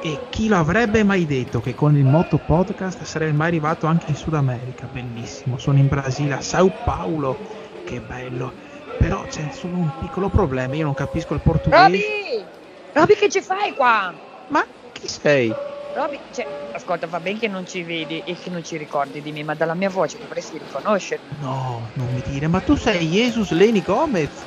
E chi lo avrebbe mai detto che con il Moto Podcast sarei mai arrivato anche in Sud America? Bellissimo, sono in Brasile, a Sao Paulo, che bello. Però c'è solo un piccolo problema, io non capisco il portoghese. Roby! Roby, che ci fai qua? Ma chi sei? Roby, cioè, ascolta, va bene che non ci vedi e che non ci ricordi di me, ma dalla mia voce dovresti riconoscermi. No, non mi dire, ma tu sei Jesus Leni Gomez?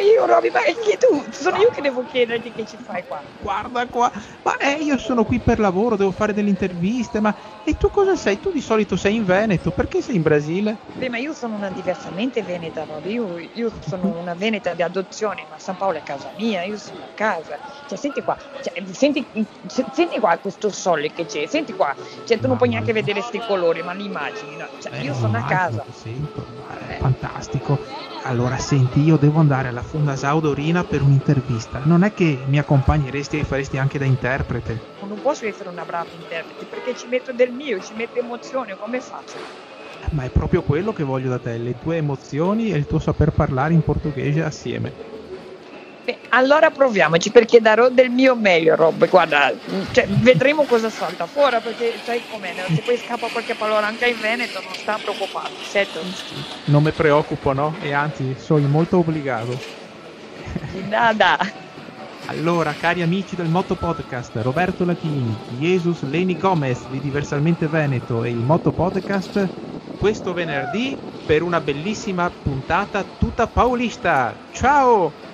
Io, Roby, ma chi tu? Sono io che devo chiederti che ci fai qua. Guarda qua, ma eh, io sono qui per lavoro, devo fare delle interviste, ma e tu cosa sei? Tu di solito sei in Veneto, perché sei in Brasile? Beh, ma io sono una diversamente veneta, Roby. Io, io sono una veneta di adozione, ma San Paolo è casa mia, io sono a casa. Cioè, senti qua, cioè, senti, se- senti qua questo sole che c'è, senti qua. Cioè, tu non puoi neanche vedere sti colori, ma li immagini, no? Cioè, Eh, io sono a casa. sento, ma è fantastico. Allora, senti, io devo andare alla Fonda Saudorina per un'intervista. Non è che mi accompagneresti e faresti anche da interprete? Non posso essere una brava interprete perché ci metto del mio, ci metto emozione, come faccio? Ma è proprio quello che voglio da te, le tue emozioni e il tuo saper parlare in portoghese assieme. Beh, allora proviamoci perché darò del mio meglio, Rob. Guarda, cioè, vedremo cosa salta fuori perché sai com'è, se poi scappa qualche parola anche in Veneto non sta preoccupato, certo? Non mi preoccupo, no? E anzi, sono molto obbligato. Di nada. Allora, cari amici del Moto Podcast, Roberto Lachini, Jesus Leni Gomez di Diversalmente Veneto e il Moto Podcast, questo venerdì per una bellissima puntata tutta paulista. Ciao!